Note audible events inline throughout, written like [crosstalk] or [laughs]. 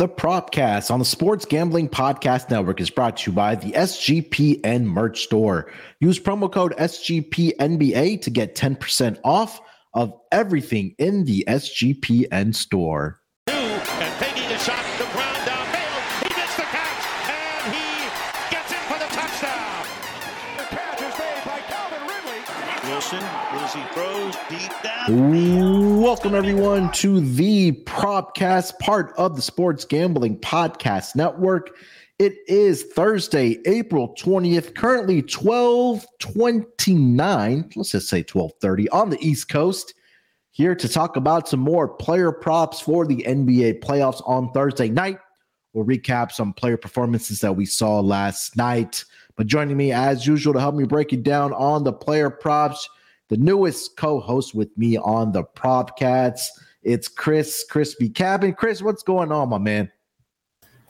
The Propcast on the Sports Gambling Podcast Network is brought to you by the SGPN merch store. Use promo code SGPNBA to get 10% off of everything in the SGPN store. Welcome, everyone, to the Propcast, part of the Sports Gambling Podcast Network. It is Thursday, April 20th, currently 1229. Let's just say 1230 on the East Coast. Here to talk about some more player props for the NBA playoffs on Thursday night. We'll recap some player performances that we saw last night. But joining me, as usual, to help me break it down on the player props, the newest co-host with me on the Propcast. It's Chris Crispy Cabin. Chris, what's going on, my man?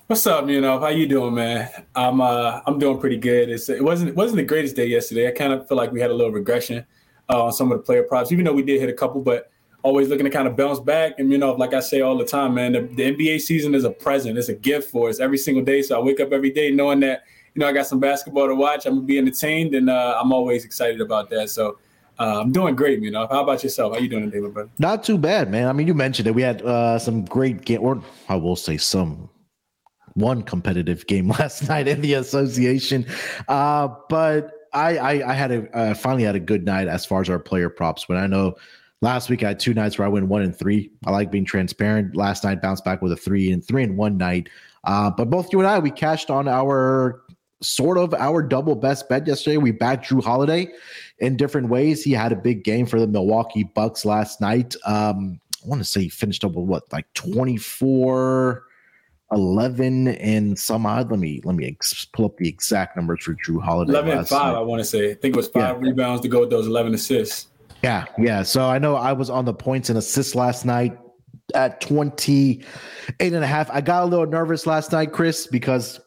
What's up, you know? How you doing, man? I'm uh I'm doing pretty good. It's, it wasn't it wasn't the greatest day yesterday. I kind of feel like we had a little regression uh, on some of the player props, even though we did hit a couple, but always looking to kind of bounce back. And you know, like I say all the time, man, the, the NBA season is a present. It's a gift for us every single day. So I wake up every day knowing that you know I got some basketball to watch. I'm gonna be entertained, and uh, I'm always excited about that. So uh, I'm doing great, you know. How about yourself? How you doing today, my brother? Not too bad, man. I mean, you mentioned that We had uh, some great game, or I will say some one competitive game [laughs] last night in the association. Uh, but I, I, I had a uh, finally had a good night as far as our player props. When I know last week I had two nights where I went one and three. I like being transparent. Last night bounced back with a three and three and one night. Uh, but both you and I, we cashed on our sort of our double best bet yesterday. We backed Jrue Holiday in different ways. He had a big game for the Milwaukee Bucks last night. Um, I want to say he finished up with what, like 24, 11, and some odd. Let me let me ex- pull up the exact numbers for Jrue Holiday. 11 and five, night. I want to say. I think it was five yeah. rebounds to go with those 11 assists. Yeah, yeah. So I know I was on the points and assists last night at 28 and a half. I got a little nervous last night, Chris, because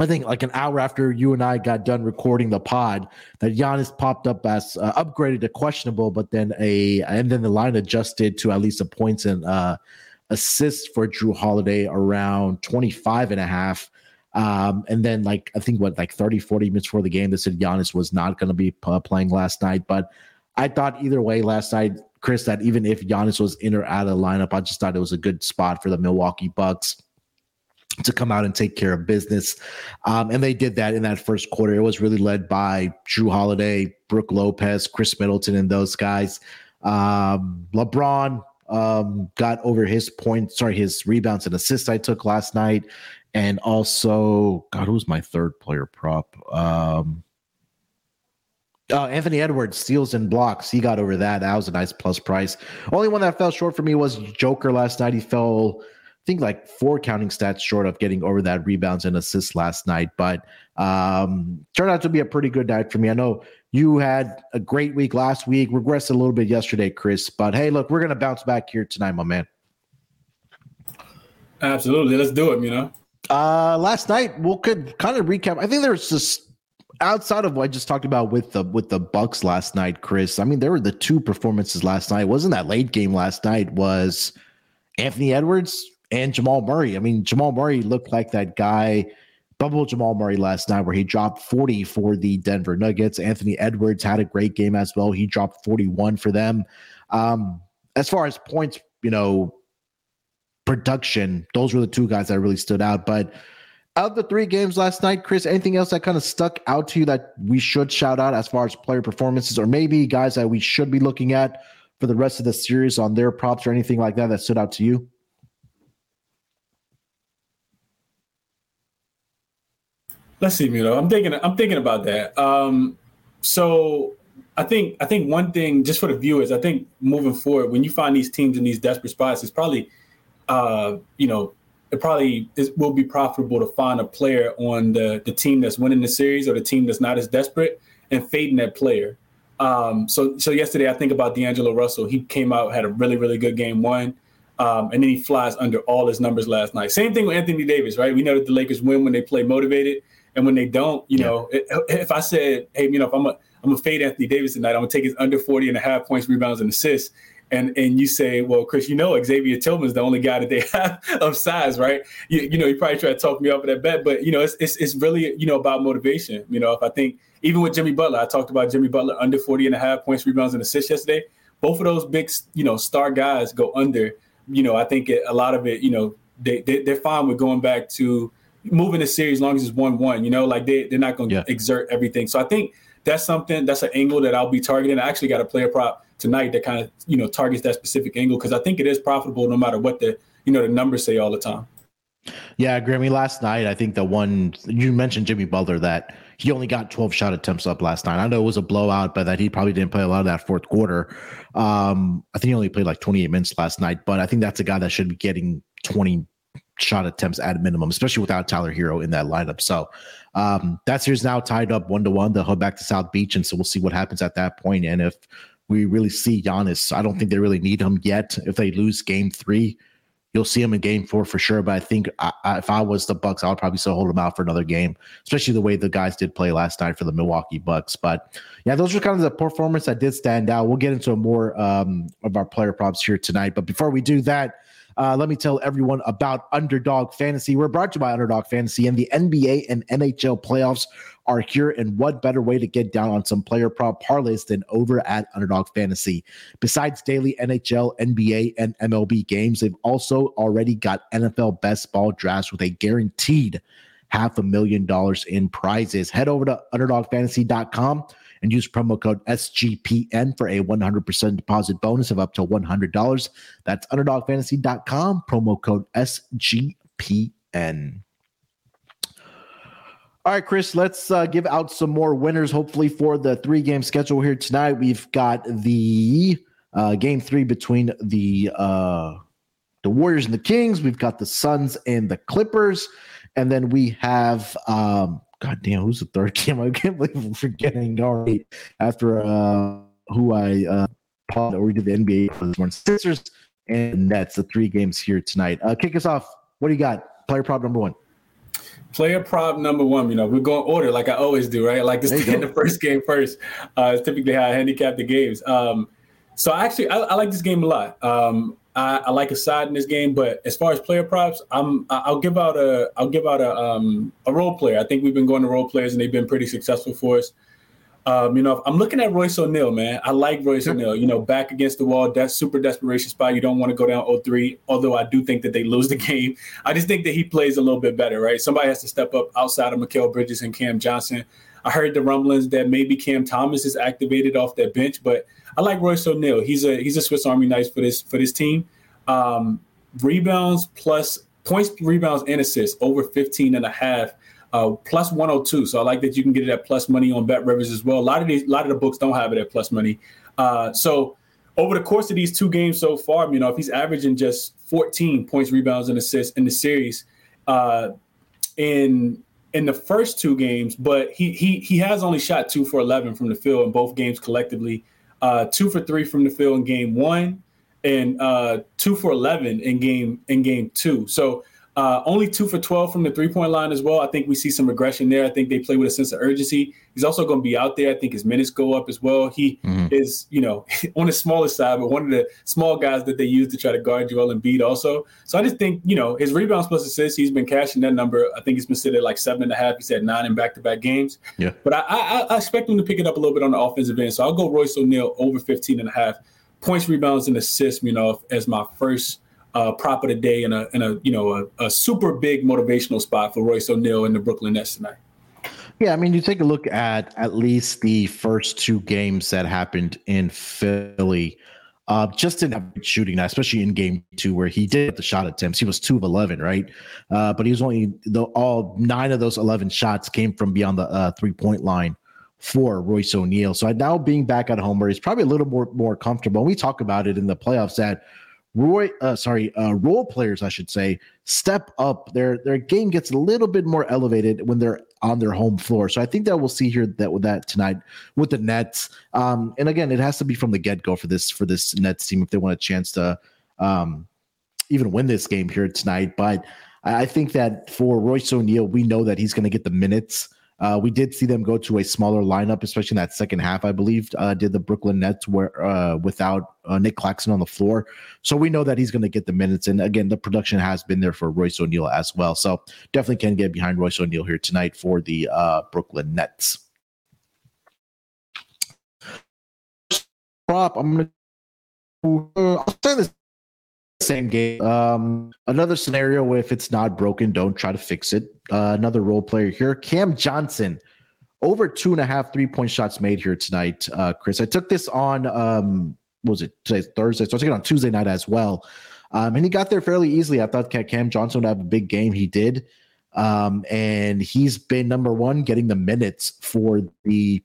I think like an hour after you and I got done recording the pod, that Giannis popped up as uh, upgraded to questionable, but then a and then the line adjusted to at least a points and uh, assists for Jrue Holiday around 25 and a half. Um, and then like I think what like 30, 40 minutes before the game, they said Giannis was not going to be p- playing last night. But I thought either way last night, Chris, that even if Giannis was in or out of the lineup, I just thought it was a good spot for the Milwaukee Bucks to come out and take care of business. Um, and they did that in that first quarter. It was really led by Jrue Holiday, Brook Lopez, Khris Middleton, and those guys. Um, LeBron um, got over his points, sorry, his rebounds and assists I took last night. And also, God, who's my third player prop? Um, uh, Anthony Edwards steals and blocks. He got over that. That was a nice plus price. Only one that fell short for me was Joker last night. He fell think like four counting stats short of getting over that rebounds and assists last night, but um, turned out to be a pretty good night for me. I know you had a great week last week, regressed a little bit yesterday, Chris, but hey, look, we're going to bounce back here tonight, my man. Absolutely. Let's do it, you know. Uh, last night, we'll could kind of recap. I think there's just outside of what I just talked about with the with the Bucks last night, Chris. I mean, there were the two performances last night. Wasn't that late game last night was Anthony Edwards and Jamal Murray. I mean, Jamal Murray looked like that guy, bubble Jamal Murray last night, where he dropped 40 for the Denver Nuggets. Anthony Edwards had a great game as well. He dropped 41 for them. Um, as far as points, you know, production, those were the two guys that really stood out. But of the three games last night, Chris, anything else that kind of stuck out to you that we should shout out as far as player performances, or maybe guys that we should be looking at for the rest of the series on their props or anything like that that stood out to you? Let's see, Milo. I'm thinking. I'm thinking about that. Um, so I think I think one thing just for the viewers, I think moving forward, when you find these teams in these desperate spots, it's probably, uh, you know, it probably is, will be profitable to find a player on the the team that's winning the series or the team that's not as desperate and fading that player. Um, so so yesterday, I think about D'Angelo Russell. He came out had a really really good game one. Um, and then he flies under all his numbers last night. Same thing with Anthony Davis, right? We know that the Lakers win when they play motivated. And when they don't, you yeah. know, if I said, hey, you know, if I'm a I'm a fade Anthony Davis tonight, I'm gonna take his under 40 and a half points, rebounds, and assists. and and you say, well, Chris, you know Xavier Tillman's the only guy that they [laughs] have of size, right? You, you know, you probably try to talk me up of that bet, but you know, it's, it's it's really you know about motivation. You know, if I think even with Jimmy Butler, I talked about Jimmy Butler under 40 and a half points, rebounds, and assists yesterday. Both of those big, you know, star guys go under. You know, I think it, a lot of it, you know, they, they they're fine with going back to moving the series as long as it's one one. You know, like they they're not going to Yeah. exert everything. So I think that's something that's an angle that I'll be targeting. I actually got a player prop tonight that kind of you know targets that specific angle because I think it is profitable no matter what the you know the numbers say all the time. Yeah, I agree. I mean, last night, I think the one you mentioned Jimmy Butler that he only got 12 shot attempts up last night. I know it was a blowout, but that he probably didn't play a lot of that fourth quarter. Um, I think he only played like 28 minutes last night, but I think that's a guy that should be getting 20 shot attempts at minimum, especially without Tyler Herro in that lineup. So um, that series now tied up one to one. They'll head back to South Beach, and so we'll see what happens at that point. And if we really see Giannis, I don't think they really need him yet. If they lose game three, you'll see him in game four for sure. But I think I, I, if I was the Bucks, I would probably still hold him out for another game, especially the way the guys did play last night for the Milwaukee Bucks. But yeah, those are kind of the performance that did stand out. We'll get into more um, of our player props here tonight. But before we do that, uh, let me tell everyone about Underdog Fantasy. We're brought to you by Underdog Fantasy, and the NBA and NHL playoffs are here. And what better way to get down on some player prop parlays than over at Underdog Fantasy? Besides daily NHL, NBA, and MLB games, they've also already got NFL best ball drafts with a guaranteed half a million dollars in prizes. Head over to underdogfantasy.com and use promo code SGPN for a 100% deposit bonus of up to $100. That's underdogfantasy.com, promo code SGPN. All right, Chris, let's uh, give out some more winners, hopefully, for the three game schedule here tonight. We've got the uh, game three between the uh, the Warriors and the Kings. We've got the Suns and the Clippers. And then we have, um, God damn, who's the third [laughs] game? I can't believe I'm forgetting already after uh, who I uh, or we did the NBA for this morning. Sixers and that's the three games here tonight. Uh, kick us off. What do you got? Player prop number one. Player prop number one, you know, we're going order like I always do, right? Like this in the first game first. Uh, it's typically how I handicap the games. Um, so actually, I, I like this game a lot. Um, I, I like a side in this game, but as far as player props, I'm I'll give out a I'll give out a um, a role player. I think we've been going to role players and they've been pretty successful for us. Um, you know, I'm looking at Royce O'Neale, man. I like Royce O'Neale. You know, back against the wall, that super desperation spot. You don't want to go down 0-3, although I do think that they lose the [laughs] game. I just think that he plays a little bit better, right? Somebody has to step up outside of Mikal Bridges and Cam Johnson. I heard the rumblings that maybe Cam Thomas is activated off that bench, but I like Royce O'Neale. He's a he's a Swiss Army knife for this for this team. Um, rebounds plus points, rebounds, and assists over 15 and a half uh, plus 102. So I like that you can get it at plus money on Bet Rivers as well. A lot of these, a lot of the books don't have it at plus money. Uh, so over the course of these two games so far, you know, if he's averaging just 14 points, rebounds, and assists in the series, uh, in in the first two games, but he he he has only shot two for 11 from the field in both games collectively. Uh, two for three from the field in game one, and uh, two for 11 in game in game two. So uh, only two for 12 from the three point line as well. I think we see some regression there. I think they play with a sense of urgency. He's also going to be out there. I think his minutes go up as well. He is, you know, [laughs] on the smaller side, but one of the small guys that they use to try to guard Joel Embiid also. So I just think, you know, his rebounds plus assists, he's been cashing that number. I think he's been sitting at like seven and a half. He's had nine in back to back games. Yeah. But I, I, I expect him to pick it up a little bit on the offensive end. So I'll go Royce O'Neale over 15 and a half points, rebounds, and assists, you know, as my first uh, prop of the day and a, and a you know, a, a super big motivational spot for Royce O'Neale and the Brooklyn Nets tonight. Yeah, I mean, you take a look at at least the first two games that happened in Philly. Uh, just in average shooting, especially in game two, where he did the shot attempts. He was two of eleven, right? Uh, but he was only the all nine of those eleven shots came from beyond the uh, three point line for Royce O'Neale. So now being back at home, where he's probably a little more more comfortable. And we talk about it in the playoffs that Roy, uh, sorry, uh, role players, I should say, step up. Their their game gets a little bit more elevated when they're on their home floor. So I think that we'll see here that with that tonight with the Nets. Um, and again, it has to be from the get go for this for this Nets team if they want a chance to um, even win this game here tonight. But I think that for Royce O'Neale, we know that he's going to get the minutes. Uh, we did see them go to a smaller lineup, especially in that second half. I believe uh, did the Brooklyn Nets where uh, without uh, Nic Claxton on the floor, so we know that he's going to get the minutes. And again, the production has been there for Royce O'Neale as well. So definitely can get behind Royce O'Neale here tonight for the uh, Brooklyn Nets. Prop. I'm going to. I'll say this same game. Um, another scenario if it's not broken, don't try to fix it. Uh, another role player here, Cam Johnson, over two and a half three point shots made here tonight. Uh, Chris, I took this on. Um, was it today's Thursday? So I took it on Tuesday night as well. Um, and he got there fairly easily. I thought Cam Johnson would have a big game. He did. Um, and he's been number one getting the minutes for the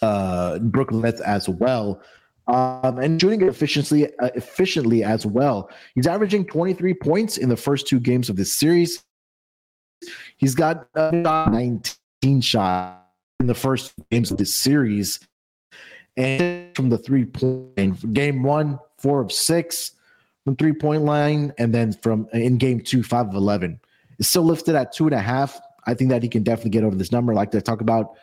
uh, Brooklyn Nets as well um, and shooting efficiently, uh, efficiently as well. He's averaging 23 points in the first two games of this series. He's got uh, 19 shots in the first games of this series. And from the three point game one, four of six from three point line, and then from in game two, five of 11. It's still lifted at two and a half. I think that he can definitely get over this number. Like to talk about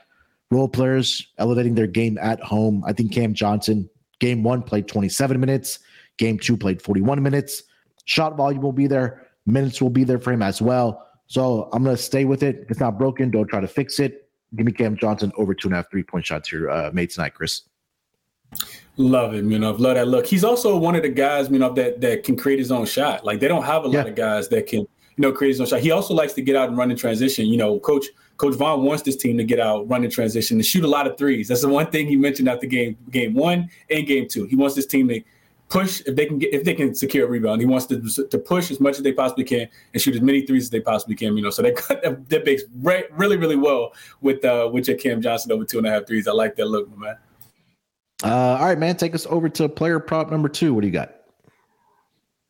role players elevating their game at home. I think Cam Johnson Game one played 27 minutes. Game two played 41 minutes. Shot volume will be there. Minutes will be there for him as well. So I'm going to stay with it. It's not broken. Don't try to fix it. Give me Cam Johnson over two and a half three point shots here uh, made tonight, Chris. Love him, you know. Love that look. He's also one of the guys, you know, that that can create his own shot. Like they don't have a yeah. lot of guys that can, you know, create his own shot. He also likes to get out and run in transition. You know, coach Coach Vaughn wants this team to get out, run in transition, to shoot a lot of threes. That's the one thing he mentioned after game game one and game two. He wants this team to push if they can get if they can secure a rebound. He wants to to push as much as they possibly can and shoot as many threes as they possibly can. You know, so they cut [laughs] that, that makes really really well with uh with your Cam Johnson over two and a half threes. I like that look, man. Uh, all right, man. Take us over to player prop number two. What do you got?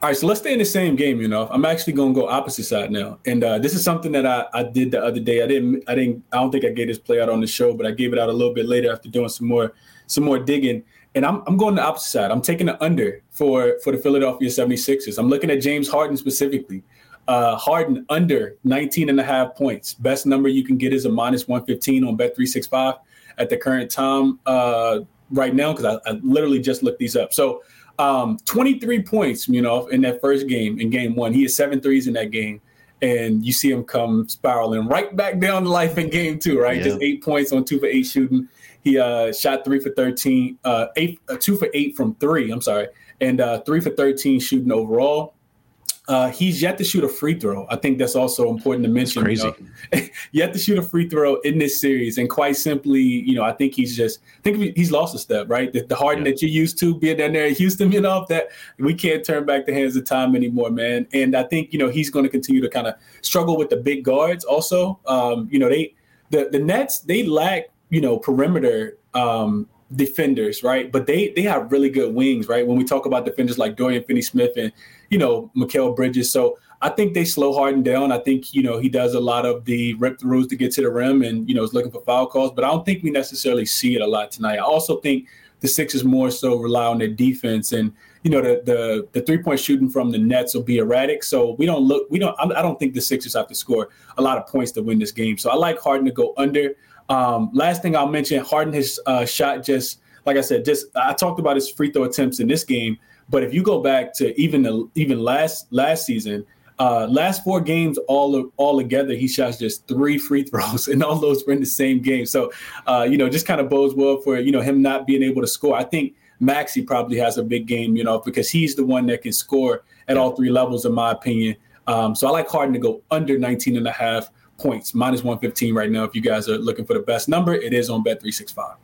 All right, so let's stay in the same game. You know, I'm actually going to go opposite side now, and uh, this is something that I, I did the other day. I didn't, I didn't, I don't think I gave this play out on the show, but I gave it out a little bit later after doing some more, some more digging. And I'm, I'm going the opposite side. I'm taking the under for for the Philadelphia 76ers. I'm looking at James Harden specifically. Uh, Harden under 19 and a half points. Best number you can get is a minus 115 on Bet365 at the current time uh, right now because I, I literally just looked these up. So um, 23 points, you know, in that first game, in game one. He had seven threes in that game. And you see him come spiraling right back down to life in game two, right? Yeah. Just eight points on two for eight shooting. He uh, shot three for 13, uh, eight, uh, two for eight from three, I'm sorry, and uh, three for 13 shooting overall. Uh, he's yet to shoot a free throw. I think that's also important to mention. That's crazy. You know? [laughs] yet to shoot a free throw in this series, and quite simply, you know, I think he's just I think he's lost a step. Right, the, the Harden yeah. that you're used to being down there in Houston, you know, that we can't turn back the hands of time anymore, man. And I think you know he's going to continue to kind of struggle with the big guards. Also, um, you know, they the the Nets they lack you know perimeter um, defenders, right? But they they have really good wings, right? When we talk about defenders like Dorian Finney-Smith and you know Mikal Bridges, so I think they slow Harden down. I think you know he does a lot of the rip throughs to get to the rim, and you know is looking for foul calls. But I don't think we necessarily see it a lot tonight. I also think the Sixers more so rely on their defense, and you know the the, the three point shooting from the Nets will be erratic. So we don't look we don't I don't think the Sixers have to score a lot of points to win this game. So I like Harden to go under. Um, last thing I'll mention, Harden his uh, shot just like I said, just I talked about his free throw attempts in this game, but if you go back to even the even last last season, uh, last four games all all together, he shot just three free [laughs] throws, and all those were in the same game. So, uh, you know, just kind of bodes well for you know him not being able to score. I think Maxey probably has a big game, you know, because he's the one that can score at all three levels, in my opinion. Um, so I like Harden to go under 19 and a half points, minus 115 right now. If you guys are looking for the best number, it is on Bet 365.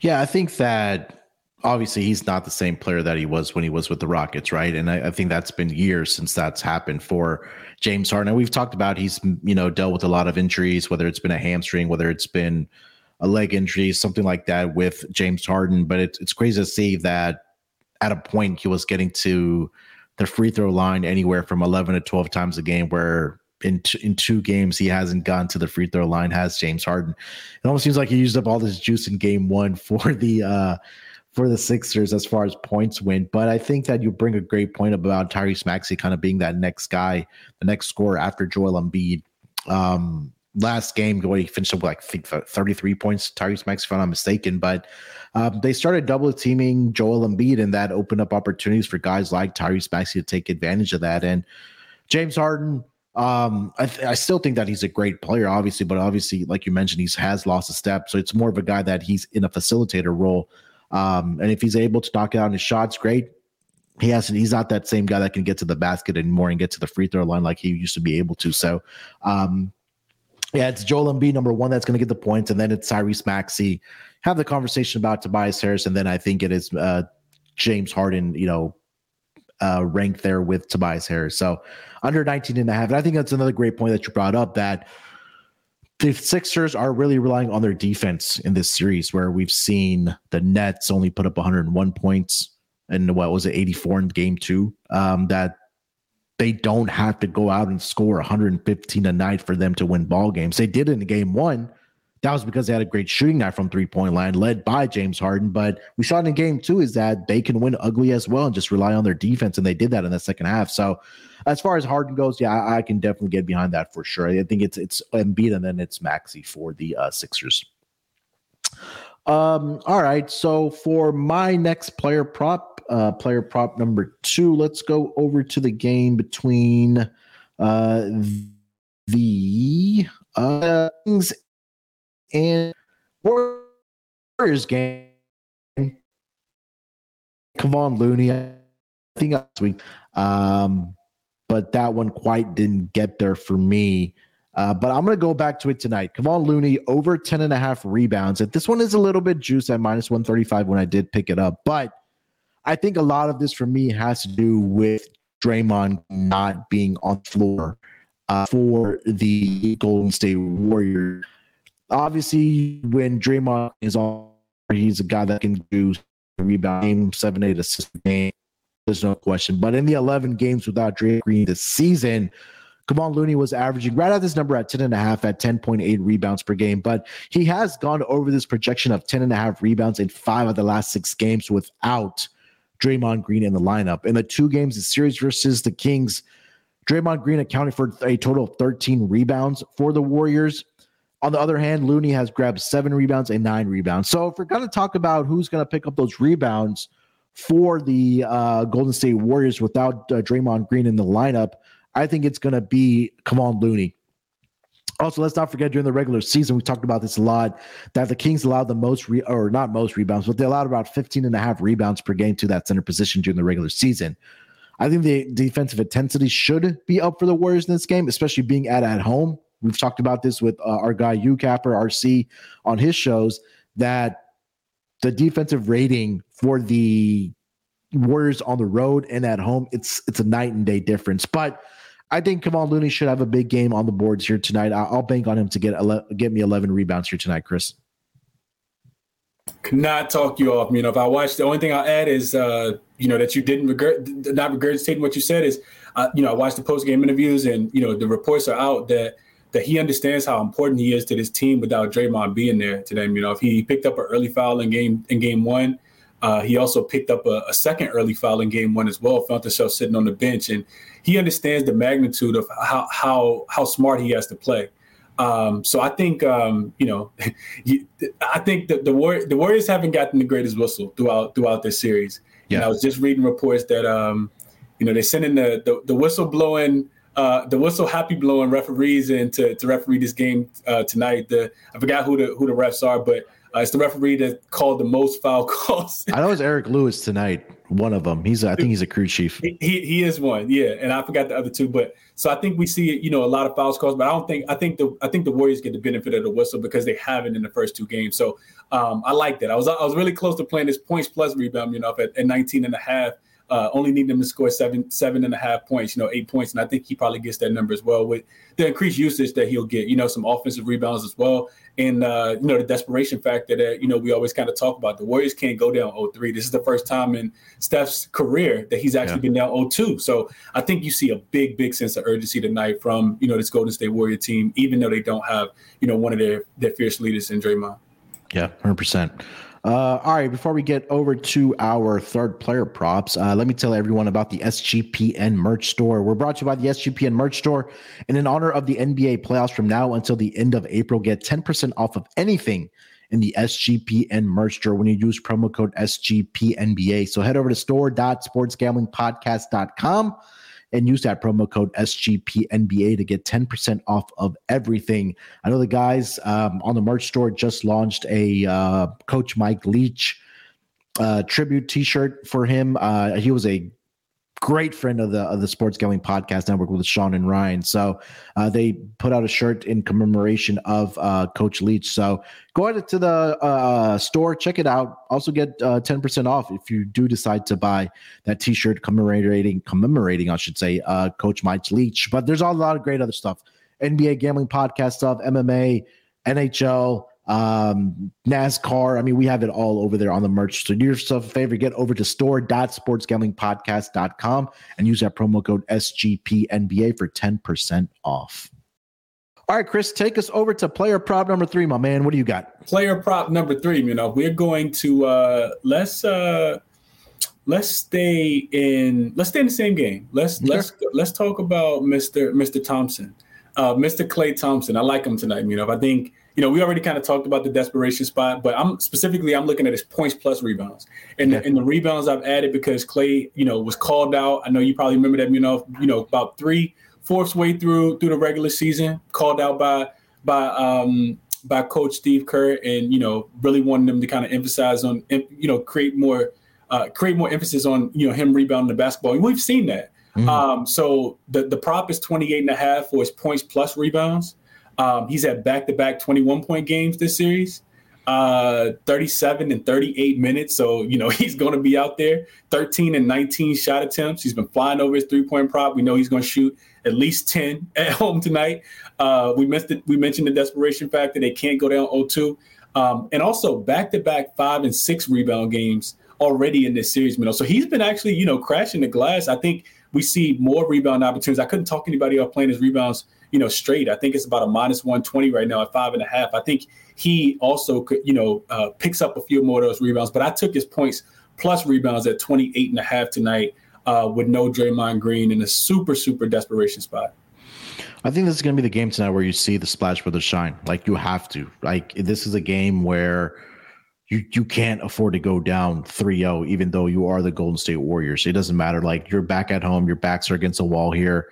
Yeah, I think that obviously he's not the same player that he was when he was with the Rockets, right? And I, I, think that's been years since that's happened for James Harden. And we've talked about he's you know dealt with a lot of injuries, whether it's been a hamstring, whether it's been a leg injury, something like that with James Harden. But it's it's crazy to see that at a point he was getting to the free throw line anywhere from 11 to 12 times a game where in t- in two games he hasn't gone to the free throw line. Has James Harden? It almost seems like he used up all this juice in game one for the uh, for the Sixers as far as points win. But I think that you bring a great point about Tyrese Maxey kind of being that next guy, the next scorer after Joel Embiid. Um, last game, he finished up like 33 points, Tyrese Max, if I'm not mistaken. But um, they started double teaming Joel Embiid, and that opened up opportunities for guys like Tyrese Maxey to take advantage of that. And James Harden, um, I, th- I, still think that he's a great player, obviously, but obviously, like you mentioned, he has lost a step. So it's more of a guy that he's in a facilitator role. Um, and if he's able to knock out his shots, great. He has he's not that same guy that can get to the basket anymore and get to the free throw line like he used to be able to. So um, yeah, it's Joel Embiid, number one, that's going to get the points, and then it's Tyrese Maxey. Have the conversation about Tobias Harris, and then I think it is uh, James Harden, you know, uh, ranked there with Tobias Harris. So under 19 and a half. And I think that's another great point that you brought up that the Sixers are really relying on their defense in this series, where we've seen the Nets only put up 101 points and what was it, 84 in game two. Um, that they don't have to go out and score 115 a night for them to win ball games. They did in game one. That was because they had a great shooting night from three point line, led by James Harden. But we saw in game two is that they can win ugly as well and just rely on their defense, and they did that in the second half. So, as far as Harden goes, yeah, I, I can definitely get behind that for sure. I think it's it's Embiid and then it's Maxey for the uh, Sixers. Um, all right. So for my next player prop, uh, player prop number two, let's go over to the game between uh, the uh, and Warriors game. Kevon Looney, I think last week, um, but that one quite didn't get there for me. Uh, but I'm going to go back to it tonight. Kevon Looney over 10 and a half rebounds. And this one is a little bit juice at minus 135 when I did pick it up. But I think a lot of this for me has to do with Draymond not being on floor uh, for the Golden State Warriors. Obviously, when Draymond is on, he's a guy that can do rebound game, seven, eight assists game. There's no question. But in the 11 games without Draymond Green this season, Kevon Looney was averaging right at this number at 10 and a half at 10.8 rebounds per game, but he has gone over this projection of 10 and a half rebounds in five of the last six games without Draymond Green in the lineup. In the two games, the series versus the Kings, Draymond Green accounted for a total of 13 rebounds for the Warriors. On the other hand, Looney has grabbed seven rebounds and nine rebounds. So if we're going to talk about who's going to pick up those rebounds for the uh, Golden State Warriors without uh, Draymond Green in the lineup, I think it's going to be Kevon Looney. Also, let's not forget during the regular season, we talked about this a lot that the Kings allowed the most, re- or not most rebounds, but they allowed about 15 and a half rebounds per game to that center position during the regular season. I think the defensive intensity should be up for the Warriors in this game, especially being at at home. We've talked about this with uh, our guy UCapper RC on his shows that the defensive rating for the Warriors on the road and at home, it's it's a night and day difference. But I think Kevon Looney should have a big game on the boards here tonight. I'll bank on him to get ele- get me 11 rebounds here tonight, Chris. Could not talk you off. You know, if I watch, the only thing I'll add is, uh, you know, that you didn't regret, not regurgitating what you said is, uh, you know, I watched the post game interviews and, you know, the reports are out that that he understands how important he is to this team without Draymond being there to them. You know, if he picked up an early foul in game in game one, uh, he also picked up a, a, second early foul in game one as well. Found himself sitting on the bench, and he understands the magnitude of how how how smart he has to play. Um, so I think um, you know, [laughs] I think the the, War- the Warriors haven't gotten the greatest whistle throughout throughout this series. Yeah. And I was just reading reports that um, you know they're sending the the, the whistle blowing. Uh, the whistle happy blowing referees in to, to referee this game uh, tonight. The I forgot who the who the refs are, but uh, it's the referee that called the most foul [laughs] calls. I know it's Eric Lewis tonight. One of them. He's I think he's a crew chief. He, he is one. Yeah, and I forgot the other two. But so I think we see you know a lot of fouls calls, but I don't think I think the I think the Warriors get the benefit of the whistle because they haven't in the first two games. So um, I like that. I was I was really close to playing this points plus rebound. You know, at, at 19 and a half uh, only need them to score seven, seven and a half points, you know, eight points. And I think he probably gets that number as well with the increased usage that he'll get, you know, some offensive rebounds as well. And, uh, you know, the desperation factor that, you know, we always kind of talk about. The Warriors can't go down 0-3. This is the first time in Steph's career that he's actually yeah. been down 0-2. So I think you see a big, big sense of urgency tonight from, you know, this Golden State Warrior team, even though they don't have, you know, one of their, their fierce leaders in Draymond. Yeah, 100%. Uh, all right, before we get over to our third player props, uh, let me tell everyone about the SGPN merch store. We're brought to you by the SGPN merch store. And in honor of the NBA playoffs from now until the end of April, get 10% off of anything in the SGPN merch store when you use promo code SGPNBA. So head over to store.sportsgamblingpodcast.com and use that promo code SGPNBA to get 10% off of everything. I know the guys um, on the merch store just launched a uh, Coach Mike Leach uh, tribute T-shirt for him. Uh, he was a great friend of the of the Sports Gambling Podcast Network with Sean and Ryan. So uh, they put out a shirt in commemoration of uh, Coach Leach. So go ahead to the uh, store, check it out. Also get uh, ten percent off if you do decide to buy that T-shirt commemorating commemorating, I should say, uh, Coach Mike Leach. But there's a lot of great other stuff: NBA gambling podcast stuff, MMA, NHL um NASCAR. I mean, we have it all over there on the merch. So do yourself a favor, get over to store.sportsgamblingpodcast.com and use that promo code SGPNBA for 10% off. All right, Chris, take us over to player prop number three, my man. What do you got? Player prop number three, you know, we're going to uh let's uh let's stay in let's stay in the same game. Let's let's let's talk about Mr. Mr. Thompson. Uh Mr. Klay Thompson. I like him tonight, you know. I think you know, we already kind of talked about the desperation spot, but I'm specifically I'm looking at his points plus rebounds, and the, and the rebounds I've added because Klay, you know, was called out. I know you probably remember that, you know, you know, about three fourths way through through the regular season, called out by by um by Coach Steve Kerr, and you know, really wanting them to kind of emphasize on, you know, create more uh, create more emphasis on you know him rebounding the basketball, and we've seen that. Mm-hmm. Um, so the the prop is 28 and a half for his points plus rebounds. Um, he's had back to back 21 point games this series, uh, 37 and 38 minutes. So, you know, [laughs] he's going to be out there 13 and 19 shot attempts. He's been flying over his three point prop. We know he's going to shoot at least 10 [laughs] at home tonight. Uh, we, missed it, we mentioned the desperation factor. They can't go down 0 2. Um, and also back to back five and six rebound games already in this series, know. So he's been actually, you know, crashing the glass. I think we see more rebound opportunities. I couldn't talk anybody off playing his rebounds you know, straight. I think it's about a minus 120 right now at five and a half. I think he also could, you know, uh, picks up a few more of those rebounds. But I took his points plus rebounds at 28 and a half tonight uh, with no Draymond Green in a super, super desperation spot. I think this is going to be the game tonight where you see the Splash Brothers shine. Like you have to. Like this is a game where you you can't afford to go down 3-0 even though you are the Golden State Warriors. It doesn't matter. Like you're back at home, your backs are against the wall here.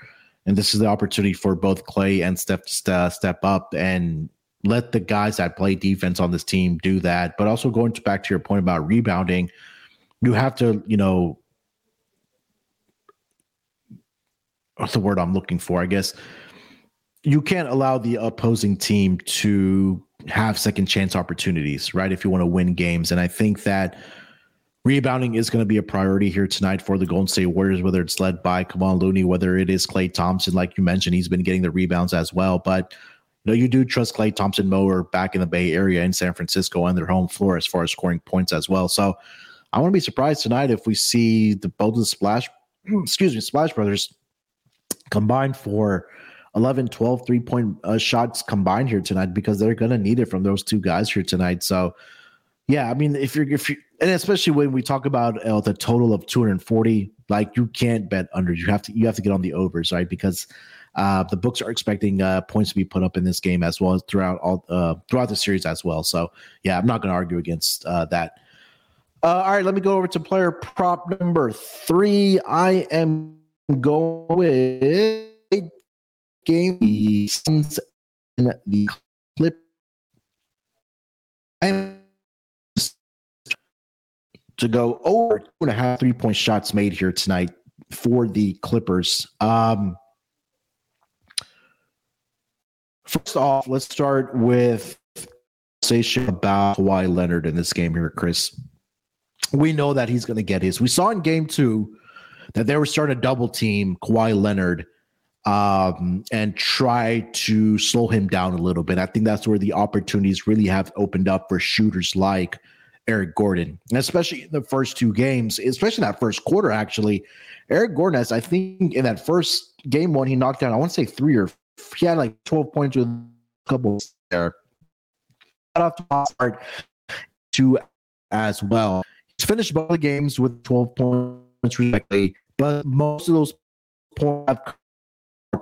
And this is the opportunity for both Klay and Steph to step up and let the guys that play defense on this team do that. But also going back to your point about rebounding, you have to, you know, what's the word I'm looking for? I guess you can't allow the opposing team to have second chance opportunities, right? If you want to win games. And I think that Rebounding is going to be a priority here tonight for the Golden State Warriors, whether it's led by Kevon Looney, whether it is Klay Thompson, like you mentioned, he's been getting the rebounds as well. But you know, you do trust Klay Thompson Mower back in the Bay Area in San Francisco on their home floor as far as scoring points as well. So I to be surprised tonight if we see the the Splash, [clears throat] excuse me, Splash Brothers combined for 11, 12 three point uh, shots combined here tonight because they're going to need it from those two guys here tonight. So yeah, I mean, if you're if you and especially when we talk about uh, the total of 240, like you can't bet under. You have to you have to get on the overs, right? Because uh, the books are expecting uh, points to be put up in this game as well as throughout all uh, throughout the series as well. So yeah, I'm not going to argue against uh, that. Uh, all right, let me go over to player prop number three. I am going with game the clip. To go over two and a half three point shots made here tonight for the Clippers. Um, first off, let's start with conversation about Kawhi Leonard in this game here, Chris. We know that he's going to get his. We saw in game two that they were starting to double team Kawhi Leonard um, and try to slow him down a little bit. I think that's where the opportunities really have opened up for shooters like Eric Gordon, and especially in the first two games, especially that first quarter. Actually, Eric Gordon has, I think, in that first game one, he knocked down. I want to say three or he had like twelve points with a couple there. Got off to start to as well. He's finished both the games with 12 points respectively, but most of those points have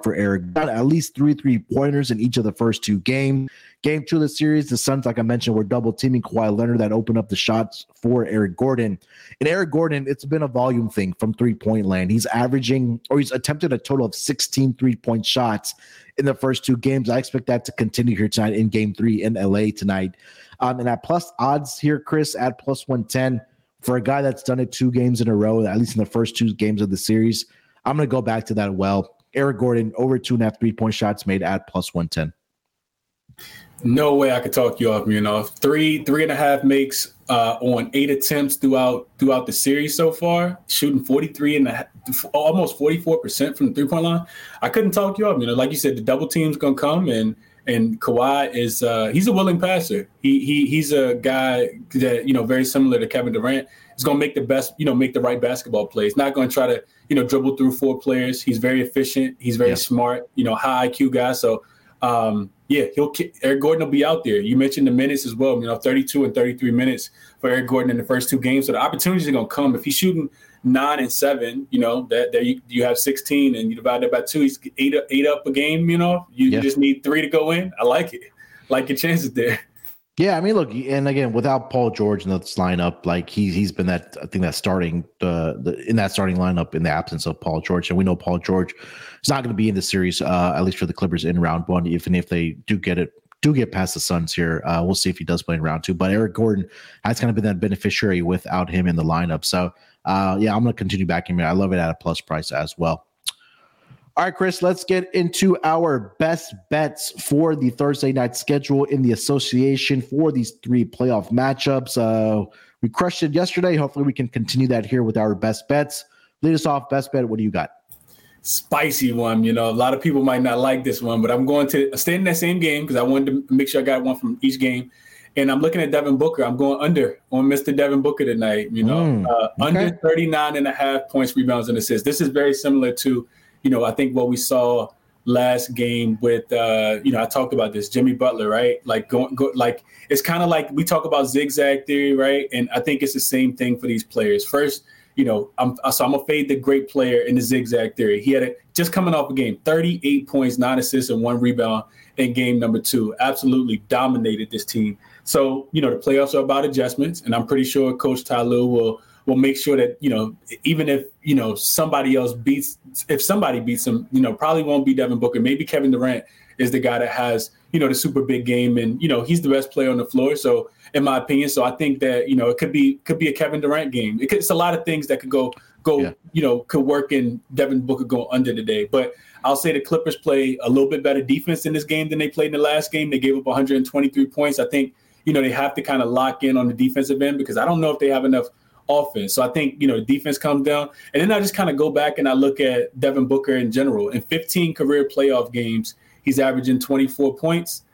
for Eric. Got at least three three pointers in each of the first two games. Game two of the series, the Suns, like I mentioned, were double teaming Kawhi Leonard that opened up the shots for Eric Gordon. And Eric Gordon, it's been a volume thing from three point land. He's averaging, or he's attempted a total of 16 three point shots in the first two games. I expect that to continue here tonight in game three in LA tonight. Um, and at plus odds here, Chris, at plus 110 for a guy that's done it two games in a row, at least in the first two games of the series. I'm going to go back to that well. Eric Gordon over two and a half three point shots made at plus 110. No way I could talk you off. You know, three three and a half makes uh, on eight attempts throughout throughout the series so far, shooting 43 and almost 44 percent from the three point line. I couldn't talk you off. You know, like you said, the double team's gonna come and and Kawhi is uh, he's a willing passer. He he he's a guy that you know very similar to Kevin Durant. He's gonna make the best you know make the right basketball plays. Not gonna try to you know dribble through four players. He's very efficient. He's very yeah. smart. You know, high IQ guy. So um, yeah, he'll Eric Gordon will be out there. You mentioned the minutes as well. You know, 32 and 33 minutes for Eric Gordon in the first two games. So the opportunities are gonna come if he's shooting nine and seven. You know that there you, you have 16 and you divide that by two. He's eight eight up a game. You know, you, yeah. you just need three to go in. I like it. Like your chances there. Yeah, I mean, look, and again, without Paul George in this lineup, like he's he's been that I think that starting the, the in that starting lineup in the absence of Paul George, and we know Paul George is not going to be in the series, uh, at least for the Clippers in round one. Even if they do get it, do get past the Suns here, uh, we'll see if he does play in round two. But Eric Gordon has kind of been that beneficiary without him in the lineup. So uh, yeah, I'm going to continue backing him. I love it at a plus price as well. All right, Chris, let's get into our best bets for the Thursday night schedule in the association for these three playoff matchups. Uh, we crushed it yesterday. Hopefully, we can continue that here with our best bets. Lead us off, best bet. What do you got? Spicy one. You know, a lot of people might not like this one, but I'm going to stay in that same game because I wanted to make sure I got one from each game. And I'm looking at Devin Booker. I'm going under on Mr. Devin Booker tonight. You know, mm, uh, okay. under 39 and a half points, rebounds, and assists. This is very similar to you know, I think what we saw last game with uh, you know, I talked about this Jimmy Butler, right? Like going go, like it's kind of like we talk about zigzag theory, right? And I think it's the same thing for these players. First, you know, I'm so I'm gonna fade the great player in the zigzag theory. He had a, just coming off a game, 38 points, nine assists, and one rebound in game number two. Absolutely dominated this team. So you know, the playoffs are about adjustments, and I'm pretty sure Coach Ty Lue will will make sure that you know even if you know somebody else beats if somebody beats him, you know probably won't be Devin Booker. Maybe Kevin Durant is the guy that has you know the super big game, and you know he's the best player on the floor. So in my opinion, so I think that you know it could be could be a Kevin Durant game. It could, it's a lot of things that could go go yeah. you know could work in Devin Booker go under today, but. I'll say the Clippers play a little bit better defense in this game than they played in the last game. They gave up 123 points. I think you know they have to kind of lock in on the defensive end because I don't know if they have enough offense. So I think, you know, defense comes down. And then I just kind of go back and I look at Devin Booker in general. In 15 career playoff games, he's averaging 24 points,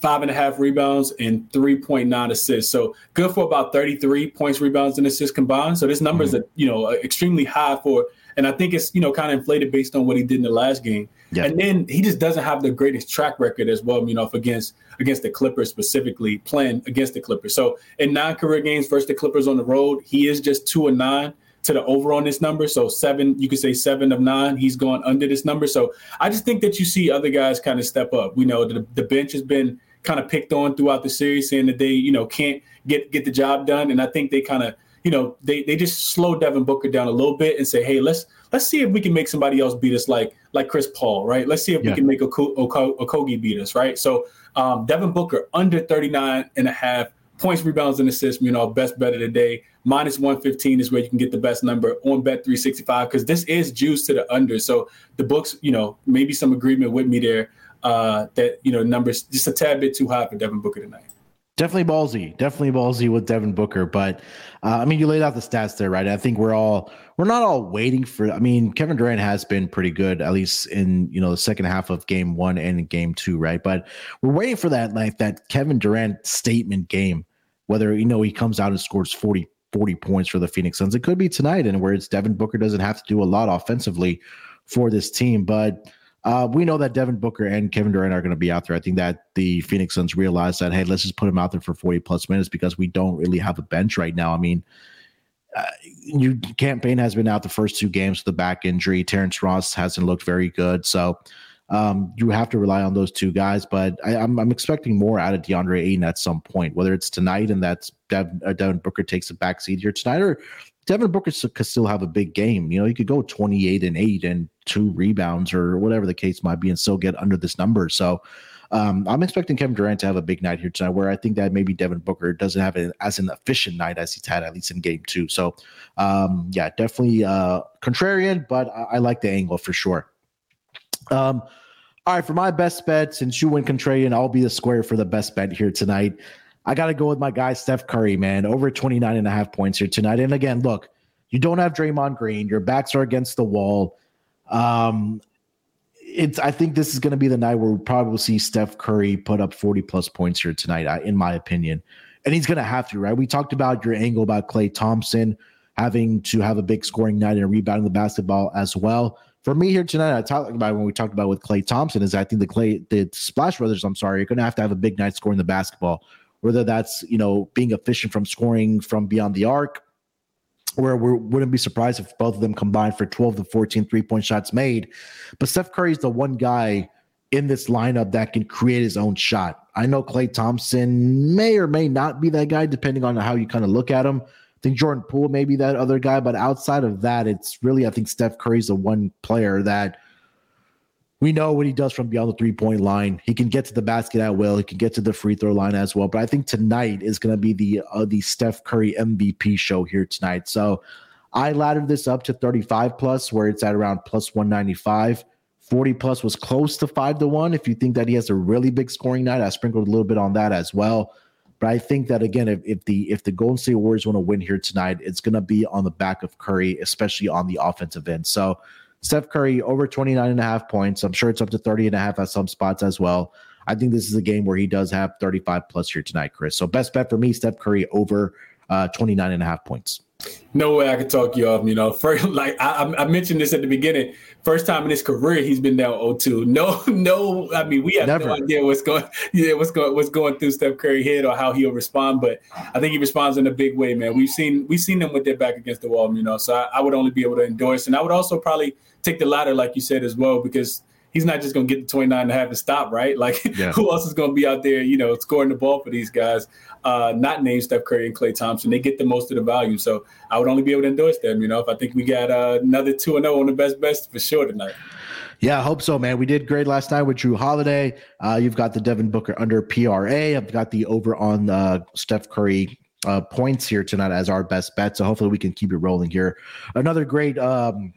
five and a half rebounds, and 3.9 assists. So good for about 33 points, rebounds, and assists combined. So this number is, mm-hmm. you know, extremely high for, and I think it's, you know, kind of inflated based on what he did in the last game. Yeah. And then he just doesn't have the greatest track record as well, you know, against against the Clippers specifically, playing against the Clippers. So in nine career games versus the Clippers on the road, he is just two and nine to the over on this number. So seven, you could say seven of nine. He's gone under this number. So I just think that you see other guys kind of step up. We know the, the bench has been kind of picked on throughout the series, saying that they, you know, can't get get the job done. And I think they kind of, you know, they they just slow Devin Booker down a little bit and say, hey, let's let's see if we can make somebody else beat us like like Chris Paul, right? Let's see if yeah. we can make a Okogie beat us, right? So um, Devin Booker under 39 and a half points, rebounds, and assists, you know, best bet of the day. Minus 115 is where you can get the best number on bet 365 because this is juice to the under. So the books, you know, maybe some agreement with me there uh, that, you know, numbers just a tad bit too high for Devin Booker tonight. Definitely ballsy, definitely ballsy with Devin Booker. But uh, I mean, you laid out the stats there, right? I think we're all we're not all waiting for. I mean, Kevin Durant has been pretty good, at least in you know the second half of Game One and Game Two, right? But we're waiting for that like that Kevin Durant statement game, whether you know he comes out and scores 40, 40 points for the Phoenix Suns. It could be tonight, and where it's Devin Booker doesn't have to do a lot offensively for this team, but uh, we know that Devin Booker and Kevin Durant are going to be out there. I think that the Phoenix Suns realized that hey, let's just put him out there for 40 plus minutes because we don't really have a bench right now. I mean, uh, you Cam Payne has been out the first two games with the back injury. Terrence Ross hasn't looked very good, so um, you have to rely on those two guys. But I, am I'm, I'm expecting more out of DeAndre Ayton at some point, whether it's tonight and that's Dev, uh, Devin Booker takes a backseat here tonight, or Devin Booker could still have a big game. You know, he could go 28 and eight and two rebounds or whatever the case might be, and still get under this number. So. Um, I'm expecting Kevin Durant to have a big night here tonight, where I think that maybe Devin Booker doesn't have it as an efficient night as he's had at least in game two. So, um, yeah, definitely uh, contrarian, but I, I like the angle for sure. Um, all right, for my best bet, since you went contrarian, I'll be the square for the best bet here tonight. I got to go with my guy, Steph Curry, man, over 29 and a half points here tonight. And again, look, you don't have Draymond Green. Your backs are against the wall. Um, it's. I think this is going to be the night where we probably will see Steph Curry put up 40 plus points here tonight, in my opinion. And he's going to have to, right? We talked about your angle about Klay Thompson having to have a big scoring night and rebounding the basketball as well for me here tonight, I talked about when we talked about with Klay Thompson is I think the Klay the Splash Brothers, I'm sorry, are going to have to have a big night scoring the basketball, whether that's you know being efficient from scoring from beyond the arc, where we wouldn't be surprised if both of them combined for 12 to 14 three point shots made. But Steph Curry is the one guy in this lineup that can create his own shot. I know Klay Thompson may or may not be that guy, depending on how you kind of look at him. I think Jordan Poole may be that other guy, but outside of that, it's really I think Steph Curry's the one player that we know what he does from beyond the three point line. He can get to the basket at will. He can get to the free throw line as well. But I think tonight is going to be the uh, the Steph Curry MVP show here tonight. So I laddered this up to 35 plus, where it's at around plus 195. 40 plus was close to five to one. If you think that he has a really big scoring night, I sprinkled a little bit on that as well. But I think that again, if, if the if the Golden State Warriors want to win here tonight, it's going to be on the back of Curry, especially on the offensive end. So Steph Curry over 29 and a half points. I'm sure it's up to 30 and a half at some spots as well. I think this is a game where he does have 35 plus here tonight, Chris. So best bet for me, Steph Curry over uh, 29 and a half points. No way I could talk you off. You know, [laughs] first like I, I mentioned this at the beginning. First time in his career, he's been down 0-2. No, [laughs] no. I mean, we have Never. no idea what's going, yeah, what's going, what's going through Steph Curry head or how he'll respond. But I think he responds in a big way, man. We've seen we've seen them with their back against the wall, you know. So I, I would only be able to endorse, and I would also probably take the latter, like you said as well, because he's not just going to get the 29 and a half and stop, right? [laughs] Like, yeah. who else is going to be out there, you know, scoring the ball for these guys? Uh, not named Steph Curry and Klay Thompson. They get the most of the value. So I would only be able to endorse them, you know, if I think we got uh, another 2 and 0 on the best best for sure tonight. Yeah, I hope so, man. We did great last night with Jrue Holiday. Uh, you've got the Devin Booker under PRA. I've got the over on uh, Steph Curry uh, points here tonight as our best bet. So hopefully we can keep it rolling here. Another great, um,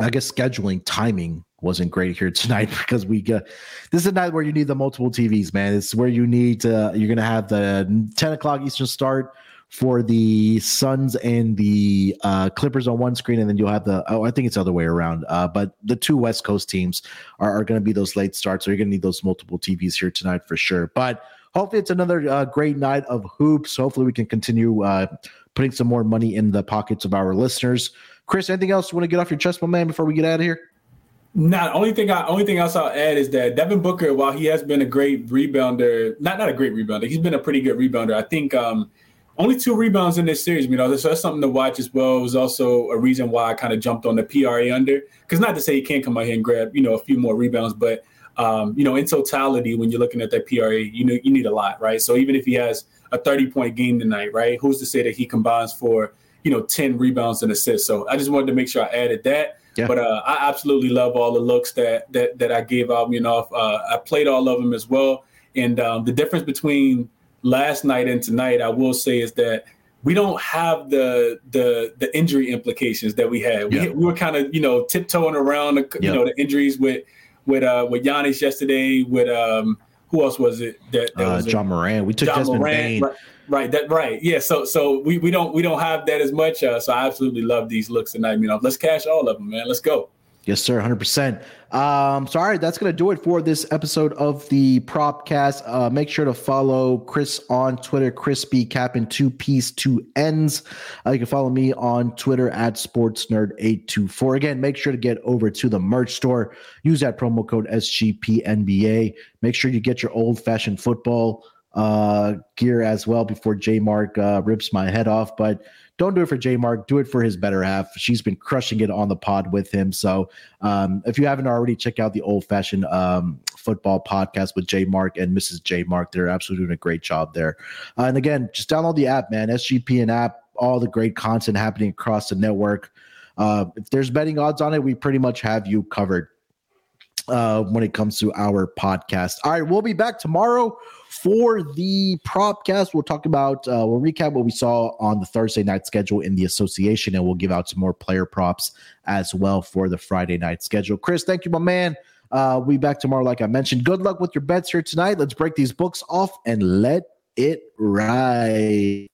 I guess, scheduling timing wasn't great here [laughs] tonight because we got this is a night where you need the multiple TVs, man. It's where you need to, you're to have the 10 o'clock Eastern start for the Suns and the uh, Clippers on one screen, and then you'll have the oh, I think it's the other way around. Uh, but the two West Coast teams are, are going to be those late starts, so you're going to need those multiple TVs here tonight for sure. But hopefully, it's another uh, great night of hoops. Hopefully, we can continue uh, putting some more money in the pockets of our listeners. Chris, anything else you want to get off your chest, my man, before we get out of here? Not only thing I only thing else I'll add is that Devin Booker, while he has been a great rebounder, not not a great rebounder, he's been a pretty good rebounder. I think um, only two rebounds in this series, you know, so that's something to watch as well. It was also a reason why I kind of jumped on the PRA under, because not to say he can't come out here and grab, you know, a few more rebounds, but um, you know, in totality, when you're looking at that PRA, you know, you need a lot, right? So even if he has a 30 point game tonight, right, who's to say that he combines for you know 10 rebounds and assists? So I just wanted to make sure I added that. Yeah. But uh, I absolutely love all the looks that that that I gave out. You know, uh, I played all of them as well. And um, the difference between last night and tonight, I will say, is that we don't have the the the injury implications that we had. Yeah. We, we were kind of you know tiptoeing around the, you know the injuries with with uh with Giannis yesterday. With um who else was it that, that uh, was Ja Morant? We took John Desmond Morant, Bane. Right, right, that right. Yeah. So so we, we don't we don't have that as much. Uh, so I absolutely love these looks tonight. You know, let's cash all of them, man. Let's go. Yes, sir, 100%. Um, so, all right, that's going to do it for this episode of the Propcast. Uh, make sure to follow Chris on Twitter, Crispy Capping two piece, two ends. Uh, you can follow me on Twitter at SportsNerd824. Again, make sure to get over to the merch store. Use that promo code SGPNBA. Make sure you get your old fashioned football uh, gear as well before J Mark uh, rips my head off. But don't do it for J Mark. Do it for his better half. She's been crushing it on the pod with him. So um, if you haven't already, check out the old fashioned um, football podcast with J Mark and Mrs. J Mark. They're absolutely doing a great job there. Uh, and again, just download the app, man. SGPN app. All the great content happening across the network. Uh, if there's betting odds on it, we pretty much have you covered uh, when it comes to our podcast. All right, we'll be back tomorrow for the propcast. We'll talk about, uh, we'll recap what we saw on the Thursday night schedule in the association, and we'll give out some more player props as well for the Friday night schedule. Chris, thank you, my man. Uh, we'll be back tomorrow, like I mentioned. Good luck with your bets here tonight. Let's break these books off and let it ride.